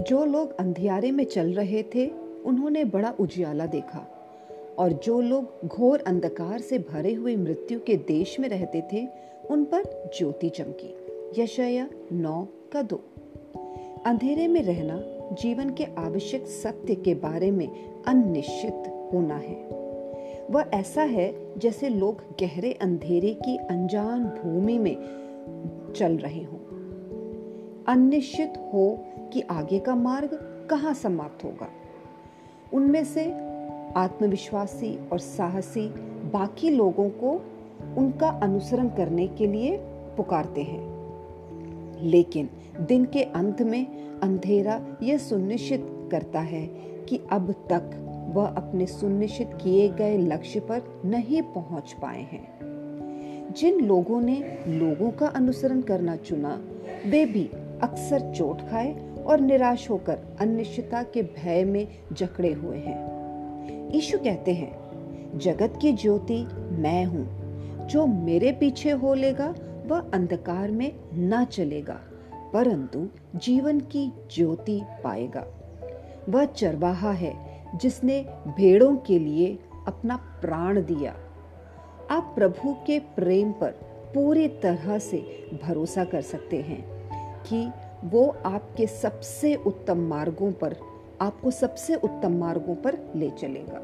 जो लोग अंधियारे में चल रहे थे, उन्होंने बड़ा उजियाला देखा। और जो लोग घोर अंधकार से भरे हुए मृत्यु के देश में रहते थे, उन पर ज्योति चमकी। यशया नौ का दो। अंधेरे में रहना जीवन के आवश्यक सत्य के बारे में अनिश्चित होना है। वह ऐसा है जैसे लोग गहरे अंधेरे की अनजान भूमि में चल रहे हों। अनिश्चित हो कि आगे का मार्ग कहाँ समाप्त होगा। उनमें से आत्मविश्वासी और साहसी बाकी लोगों को उनका अनुसरण करने के लिए पुकारते हैं। लेकिन दिन के अंत में अंधेरा यह सुनिश्चित करता है कि अब तक वह अपने सुनिश्चित किए गए लक्ष्य पर नहीं पहुँच पाए हैं। जिन लोगों ने लोगों का अनुसरण करना चुना, वे भी अक्सर चोट खाए और निराश होकर अनिश्चितता के भय में जकड़े हुए हैं। यीशु कहते हैं, जगत की ज्योति मैं हूँ। जो मेरे पीछे हो लेगा, वह अंधकार में न चलेगा, परंतु जीवन की ज्योति पाएगा। वह चरवाहा है, जिसने भेड़ों के लिए अपना प्राण दिया। आप प्रभु के प्रेम पर पूरी तरह से भरोसा कर सकते हैं। कि वो आपके सबसे उत्तम मार्गों पर आपको सबसे उत्तम मार्गों पर ले चलेगा।